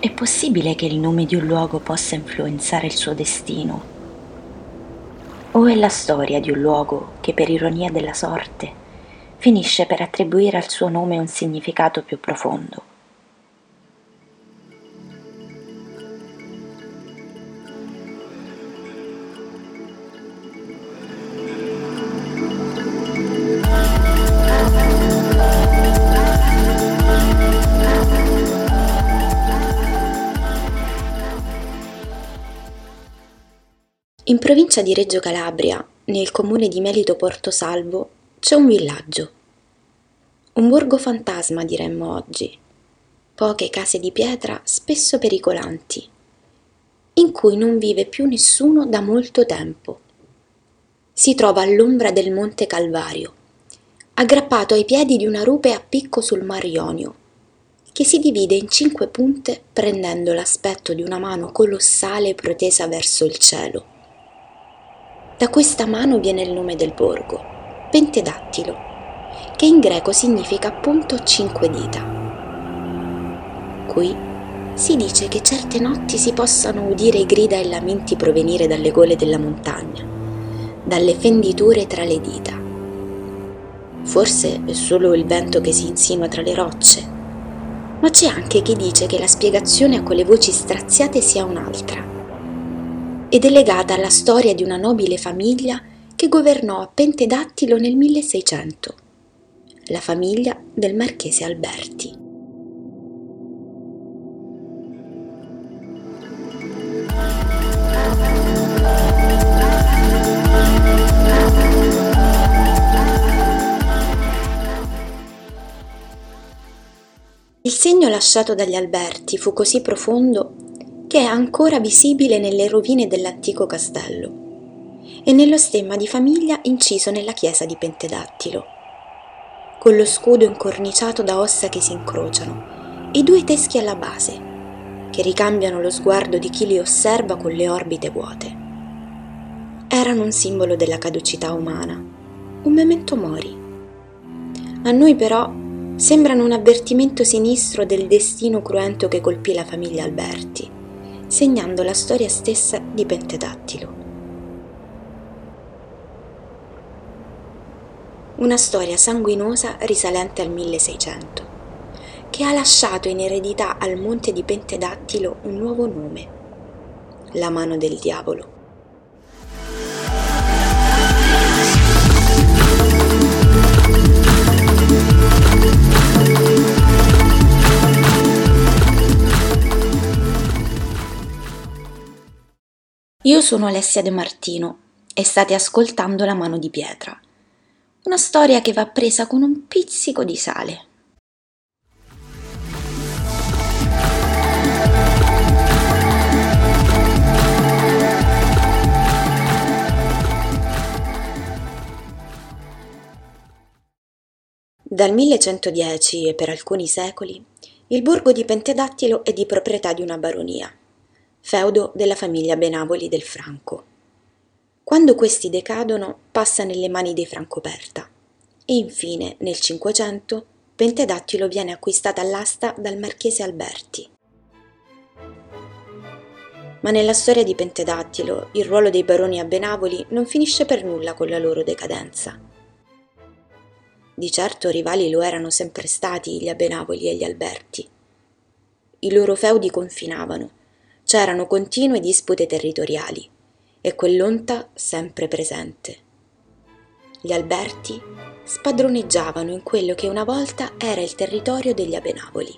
È possibile che il nome di un luogo possa influenzare il suo destino? O è la storia di un luogo che per ironia della sorte finisce per attribuire al suo nome un significato più profondo? In provincia di Reggio Calabria, nel comune di Melito Porto Salvo, c'è un villaggio. Un borgo fantasma diremmo oggi. Poche case di pietra spesso pericolanti, in cui non vive più nessuno da molto tempo. Si trova all'ombra del Monte Calvario, aggrappato ai piedi di una rupe a picco sul Mar Ionio, che si divide in cinque punte prendendo l'aspetto di una mano colossale protesa verso il cielo. Da questa mano viene il nome del borgo, Pentedattilo, che in greco significa appunto cinque dita. Qui si dice che certe notti si possano udire grida e lamenti provenire dalle gole della montagna, dalle fenditure tra le dita. Forse è solo il vento che si insinua tra le rocce, ma c'è anche chi dice che la spiegazione a quelle voci straziate sia un'altra ed è legata alla storia di una nobile famiglia che governò a Pentedattilo nel 1600, la famiglia del marchese Alberti. Il segno lasciato dagli Alberti fu così profondo che è ancora visibile nelle rovine dell'antico castello e nello stemma di famiglia inciso nella chiesa di Pentedattilo, con lo scudo incorniciato da ossa che si incrociano e due teschi alla base, che ricambiano lo sguardo di chi li osserva con le orbite vuote. Erano un simbolo della caducità umana, un memento mori. A noi però sembrano un avvertimento sinistro del destino cruento che colpì la famiglia Alberti segnando la storia stessa di Pentedattilo. Una storia sanguinosa risalente al 1600, che ha lasciato in eredità al monte di Pentedattilo un nuovo nome, la mano del diavolo. Io sono Alessia De Martino e state ascoltando La mano di pietra, una storia che va presa con un pizzico di sale. Dal 1110 e per alcuni secoli, il borgo di Pentedattilo è di proprietà di una baronia feudo della famiglia Benavoli del Franco. Quando questi decadono passa nelle mani dei Francoperta e infine nel Cinquecento Pentedattilo viene acquistata all'asta dal marchese Alberti. Ma nella storia di Pentedattilo il ruolo dei baroni a Benavoli non finisce per nulla con la loro decadenza. Di certo rivali lo erano sempre stati gli Abenavoli e gli Alberti. I loro feudi confinavano c'erano continue dispute territoriali e quell'onta sempre presente. Gli Alberti spadroneggiavano in quello che una volta era il territorio degli Abenavoli.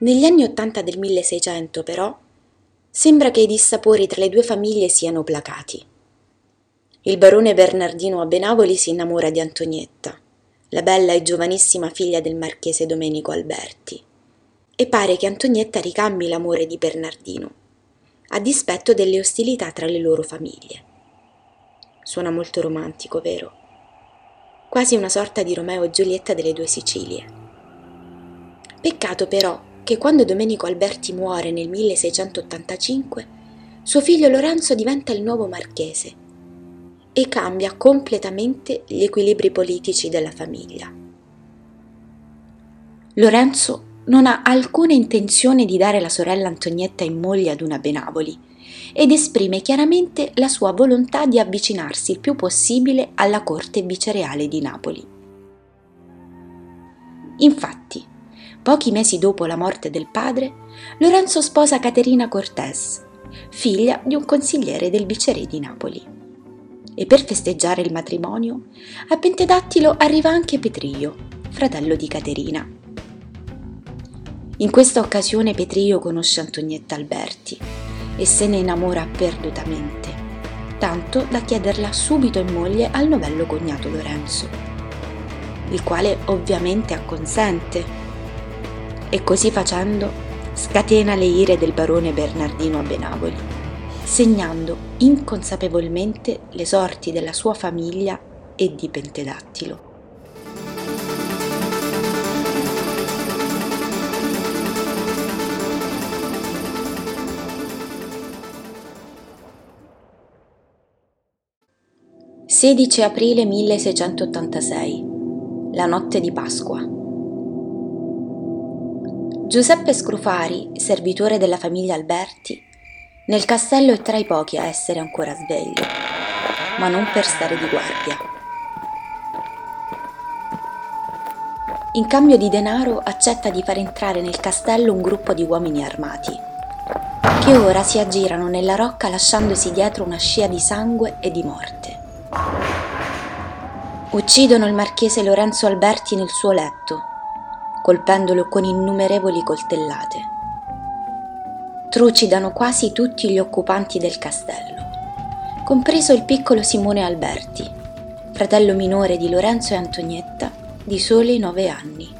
Negli anni Ottanta del 1600, però, sembra che i dissapori tra le due famiglie siano placati. Il barone Bernardino Abenavoli si innamora di Antonietta, la bella e giovanissima figlia del marchese Domenico Alberti e pare che Antonietta ricambi l'amore di Bernardino, a dispetto delle ostilità tra le loro famiglie. Suona molto romantico, vero? Quasi una sorta di Romeo e Giulietta delle due Sicilie. Peccato però che quando Domenico Alberti muore nel 1685, suo figlio Lorenzo diventa il nuovo marchese e cambia completamente gli equilibri politici della famiglia. Lorenzo non ha alcuna intenzione di dare la sorella Antonietta in moglie ad una Benavoli ed esprime chiaramente la sua volontà di avvicinarsi il più possibile alla corte vicereale di Napoli. Infatti, pochi mesi dopo la morte del padre, Lorenzo sposa Caterina Cortés, figlia di un consigliere del viceré di Napoli. E per festeggiare il matrimonio, a Pentedattilo arriva anche Petrillo, fratello di Caterina. In questa occasione Petrillo conosce Antonietta Alberti e se ne innamora perdutamente, tanto da chiederla subito in moglie al novello cognato Lorenzo, il quale ovviamente acconsente e così facendo scatena le ire del barone Bernardino a Benavoli, segnando inconsapevolmente le sorti della sua famiglia e di Pentedattilo. 16 aprile 1686, la notte di Pasqua. Giuseppe Scrufari, servitore della famiglia Alberti, nel castello è tra i pochi a essere ancora sveglio, ma non per stare di guardia. In cambio di denaro accetta di far entrare nel castello un gruppo di uomini armati, che ora si aggirano nella rocca lasciandosi dietro una scia di sangue e di morte. Uccidono il marchese Lorenzo Alberti nel suo letto, colpendolo con innumerevoli coltellate. Trucidano quasi tutti gli occupanti del castello, compreso il piccolo Simone Alberti, fratello minore di Lorenzo e Antonietta, di soli nove anni.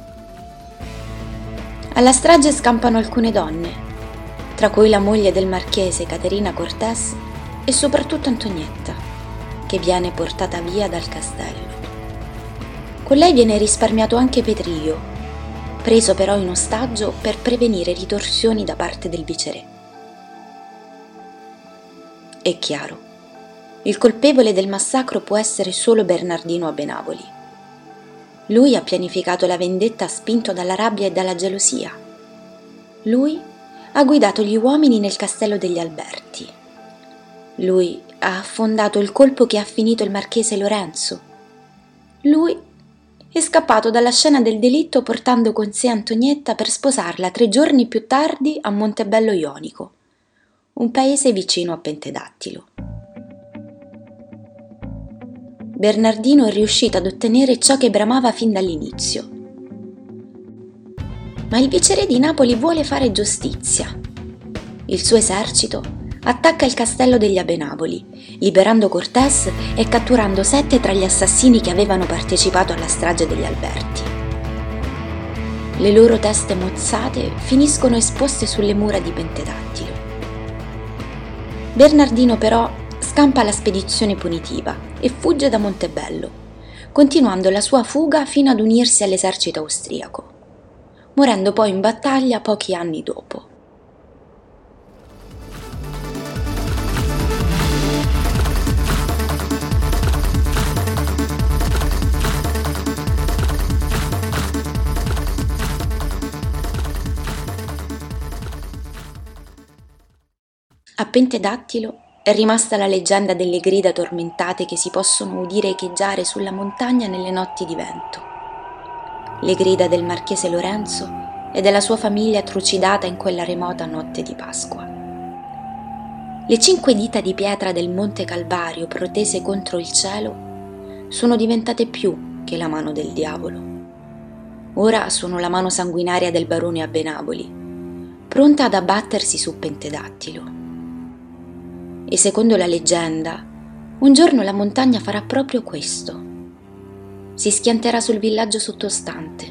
Alla strage scampano alcune donne, tra cui la moglie del marchese Caterina Cortés e soprattutto Antonietta, che viene portata via dal castello. Con lei viene risparmiato anche Petrillo, preso però in ostaggio per prevenire ritorsioni da parte del viceré. È chiaro, il colpevole del massacro può essere solo Bernardino a Benavoli. Lui ha pianificato la vendetta spinto dalla rabbia e dalla gelosia. Lui ha guidato gli uomini nel castello degli Alberti. Lui ha affondato il colpo che ha finito il marchese Lorenzo. Lui è scappato dalla scena del delitto portando con sé Antonietta per sposarla tre giorni più tardi a Montebello Ionico, un paese vicino a Pentedattilo. Bernardino è riuscito ad ottenere ciò che bramava fin dall'inizio. Ma il viceré di Napoli vuole fare giustizia. Il suo esercito attacca il castello degli Abenavoli, liberando Cortés e catturando sette tra gli assassini che avevano partecipato alla strage degli Alberti. Le loro teste mozzate finiscono esposte sulle mura di Pentedattilo. Bernardino però scampa la spedizione punitiva e fugge da Montebello, continuando la sua fuga fino ad unirsi all'esercito austriaco, morendo poi in battaglia pochi anni dopo. A Pentedattilo è rimasta la leggenda delle grida tormentate che si possono udire echeggiare sulla montagna nelle notti di vento. Le grida del marchese Lorenzo e della sua famiglia trucidata in quella remota notte di Pasqua. Le cinque dita di pietra del Monte Calvario protese contro il cielo sono diventate più che la mano del diavolo. Ora sono la mano sanguinaria del barone a Benavoli, pronta ad abbattersi su Pentedattilo e secondo la leggenda, un giorno la montagna farà proprio questo. Si schianterà sul villaggio sottostante,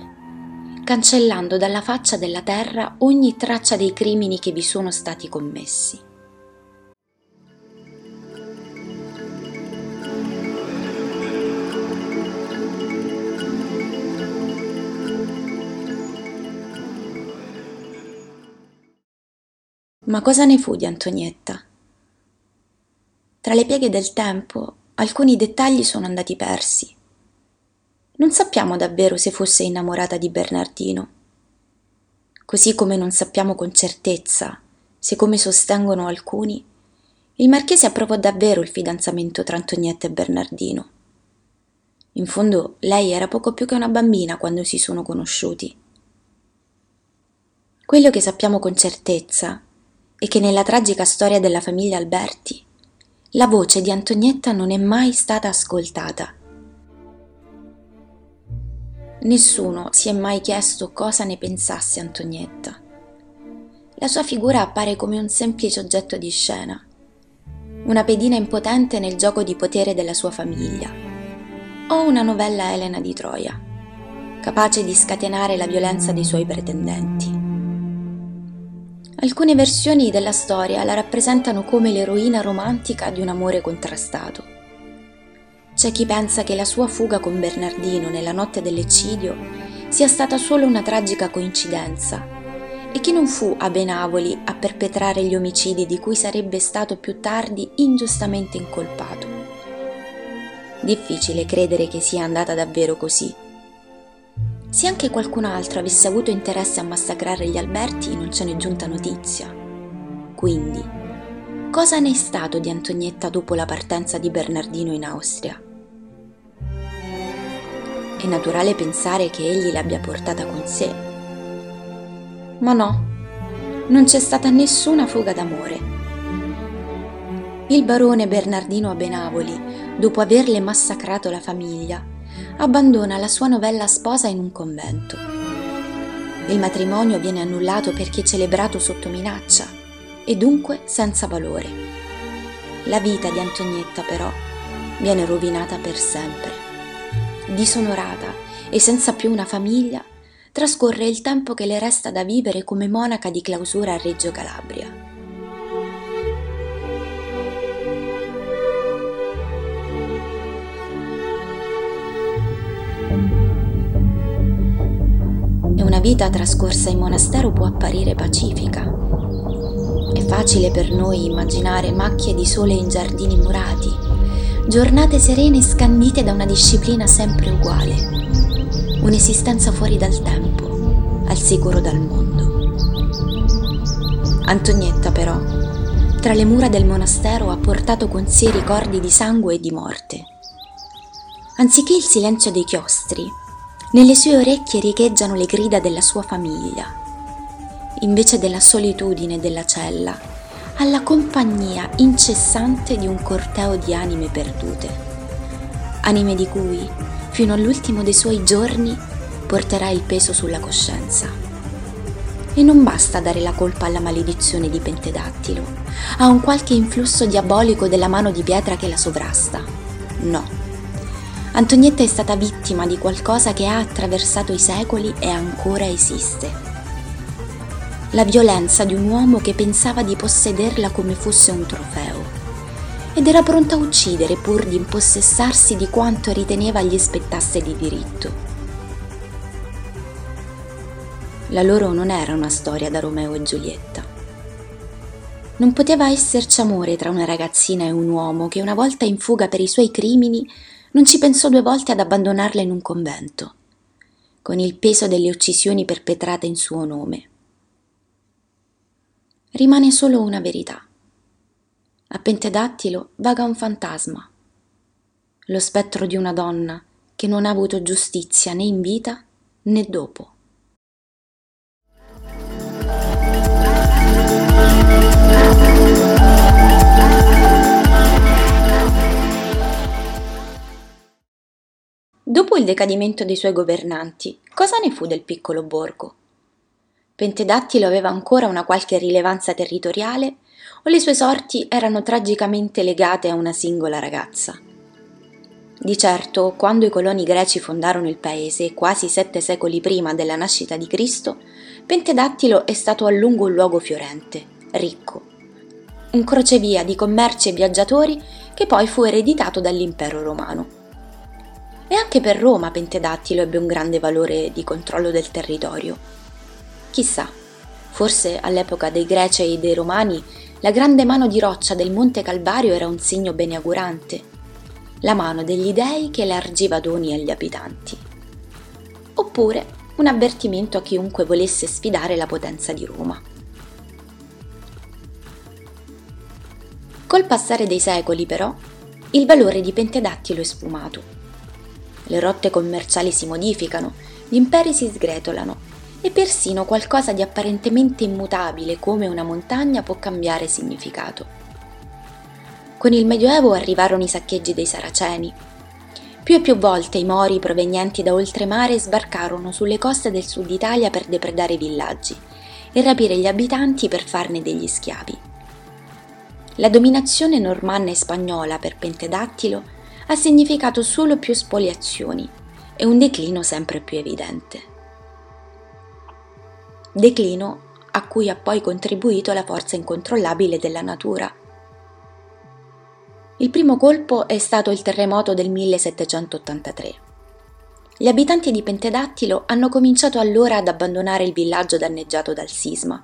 cancellando dalla faccia della terra ogni traccia dei crimini che vi sono stati commessi. Ma cosa ne fu di Antonietta? Tra le pieghe del tempo alcuni dettagli sono andati persi. Non sappiamo davvero se fosse innamorata di Bernardino Così come non sappiamo con certezza se, come sostengono alcuni, il marchese approvò davvero il fidanzamento tra Antonietta e Bernardino. In fondo lei era poco più che una bambina quando si sono conosciuti. Quello che sappiamo con certezza è che nella tragica storia della famiglia Alberti la voce di Antonietta non è mai stata ascoltata. Nessuno si è mai chiesto cosa ne pensasse Antonietta. La sua figura appare come un semplice oggetto di scena, una pedina impotente nel gioco di potere della sua famiglia, o una novella Elena di Troia, capace di scatenare la violenza dei suoi pretendenti. Alcune versioni della storia la rappresentano come l'eroina romantica di un amore contrastato. C'è chi pensa che la sua fuga con Bernardino nella notte dell'eccidio sia stata solo una tragica coincidenza e chi non fu a Benavoli a perpetrare gli omicidi di cui sarebbe stato più tardi ingiustamente incolpato. Difficile credere che sia andata davvero così se anche qualcun altro avesse avuto interesse a massacrare gli Alberti non ce n'è giunta notizia. Quindi, cosa ne è stato di Antonietta dopo la partenza di Bernardino in Austria? È naturale pensare che egli l'abbia portata con sé. Ma no, non c'è stata nessuna fuga d'amore. Il barone Bernardino a Benavoli, dopo averle massacrato la famiglia, abbandona la sua novella sposa in un convento. Il matrimonio viene annullato perché celebrato sotto minaccia e dunque senza valore. La vita di Antonietta però viene rovinata per sempre. Disonorata e senza più una famiglia, trascorre il tempo che le resta da vivere come monaca di clausura a Reggio Calabria. Una vita trascorsa in monastero può apparire pacifica. È facile per noi immaginare macchie di sole in giardini murati, giornate serene scandite da una disciplina sempre uguale, un'esistenza fuori dal tempo, al sicuro dal mondo. Antonietta però, tra le mura del monastero ha portato con sé ricordi di sangue e di morte. Anziché il silenzio dei chiostri, nelle sue orecchie riecheggiano le grida della sua famiglia. Invece della solitudine della cella, alla compagnia incessante di un corteo di anime perdute. Anime di cui, fino all'ultimo dei suoi giorni, porterà il peso sulla coscienza. E non basta dare la colpa alla maledizione di Pentedattilo, a un qualche influsso diabolico della mano di pietra che la sovrasta. No Antonietta è stata vittima di qualcosa che ha attraversato i secoli e ancora esiste. La violenza di un uomo che pensava di possederla come fosse un trofeo ed era pronta a uccidere pur di impossessarsi di quanto riteneva gli spettasse di diritto. La loro non era una storia da Romeo e Giulietta. Non poteva esserci amore tra una ragazzina e un uomo che una volta in fuga per i suoi crimini non ci pensò due volte ad abbandonarla in un convento, con il peso delle uccisioni perpetrate in suo nome. Rimane solo una verità. A Pentedattilo vaga un fantasma, lo spettro di una donna che non ha avuto giustizia né in vita né dopo. Dopo il decadimento dei suoi governanti, cosa ne fu del piccolo borgo? Pentedattilo aveva ancora una qualche rilevanza territoriale o le sue sorti erano tragicamente legate a una singola ragazza? Di certo, quando i coloni greci fondarono il paese, quasi sette secoli prima della nascita di Cristo, Pentedattilo è stato a lungo un luogo fiorente, ricco, un crocevia di commerci e viaggiatori che poi fu ereditato dall'impero romano. E anche per Roma Pentedattilo ebbe un grande valore di controllo del territorio. Chissà, forse all'epoca dei Greci e dei Romani la grande mano di roccia del Monte Calvario era un segno beneaugurante, la mano degli dei che elargiva doni agli abitanti. Oppure un avvertimento a chiunque volesse sfidare la potenza di Roma. Col passare dei secoli, però, il valore di Pentedattilo è sfumato. Le rotte commerciali si modificano, gli imperi si sgretolano e persino qualcosa di apparentemente immutabile come una montagna può cambiare significato. Con il Medioevo arrivarono i saccheggi dei Saraceni. Più e più volte i Mori provenienti da oltremare sbarcarono sulle coste del sud Italia per depredare i villaggi e rapire gli abitanti per farne degli schiavi. La dominazione normanna e spagnola per Pentedattilo ha significato solo più spoliazioni e un declino sempre più evidente. Declino a cui ha poi contribuito la forza incontrollabile della natura. Il primo colpo è stato il terremoto del 1783. Gli abitanti di Pentedattilo hanno cominciato allora ad abbandonare il villaggio danneggiato dal sisma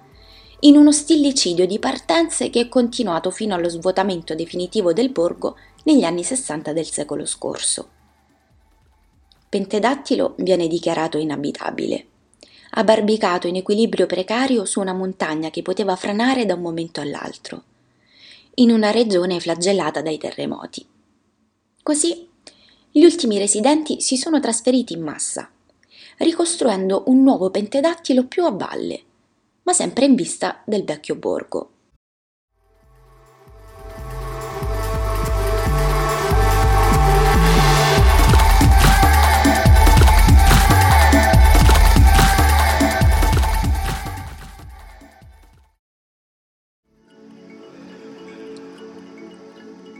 in uno stillicidio di partenze che è continuato fino allo svuotamento definitivo del borgo negli anni 60 del secolo scorso. Pentedattilo viene dichiarato inabitabile, abbarbicato in equilibrio precario su una montagna che poteva franare da un momento all'altro, in una regione flagellata dai terremoti. Così gli ultimi residenti si sono trasferiti in massa, ricostruendo un nuovo Pentedattilo più a valle, ma sempre in vista del vecchio borgo.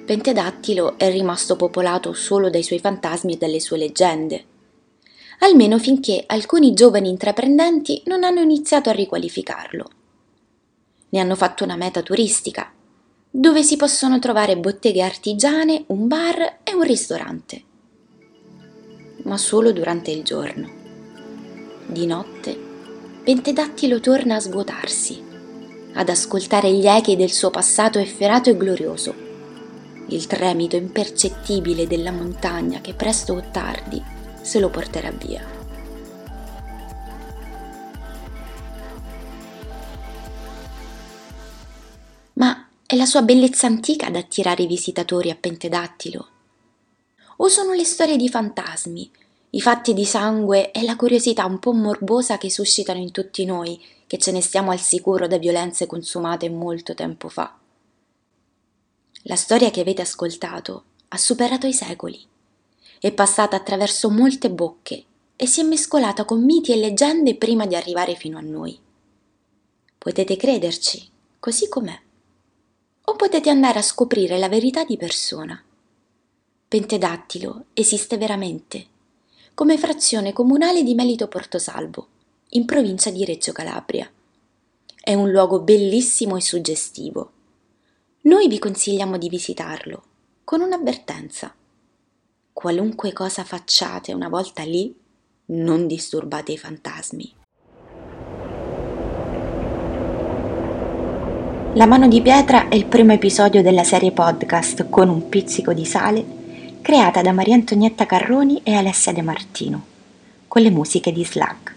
Pentedattilo è rimasto popolato solo dai suoi fantasmi e dalle sue leggende almeno finché alcuni giovani intraprendenti non hanno iniziato a riqualificarlo. Ne hanno fatto una meta turistica, dove si possono trovare botteghe artigiane, un bar e un ristorante. Ma solo durante il giorno. Di notte, Pentedattilo torna a svuotarsi, ad ascoltare gli echi del suo passato efferato e glorioso, il tremito impercettibile della montagna che presto o tardi se lo porterà via. Ma è la sua bellezza antica ad attirare i visitatori a Pentedattilo? O sono le storie di fantasmi, i fatti di sangue e la curiosità un po' morbosa che suscitano in tutti noi che ce ne stiamo al sicuro da violenze consumate molto tempo fa? La storia che avete ascoltato ha superato i secoli è passata attraverso molte bocche e si è mescolata con miti e leggende prima di arrivare fino a noi. Potete crederci, così com'è. O potete andare a scoprire la verità di persona. Pentedattilo esiste veramente, come frazione comunale di Melito Portosalvo, in provincia di Reggio Calabria. È un luogo bellissimo e suggestivo. Noi vi consigliamo di visitarlo, con un'avvertenza qualunque cosa facciate una volta lì, non disturbate i fantasmi. La mano di pietra è il primo episodio della serie podcast con un pizzico di sale, creata da Maria Antonietta Carroni e Alessia De Martino, con le musiche di Slack.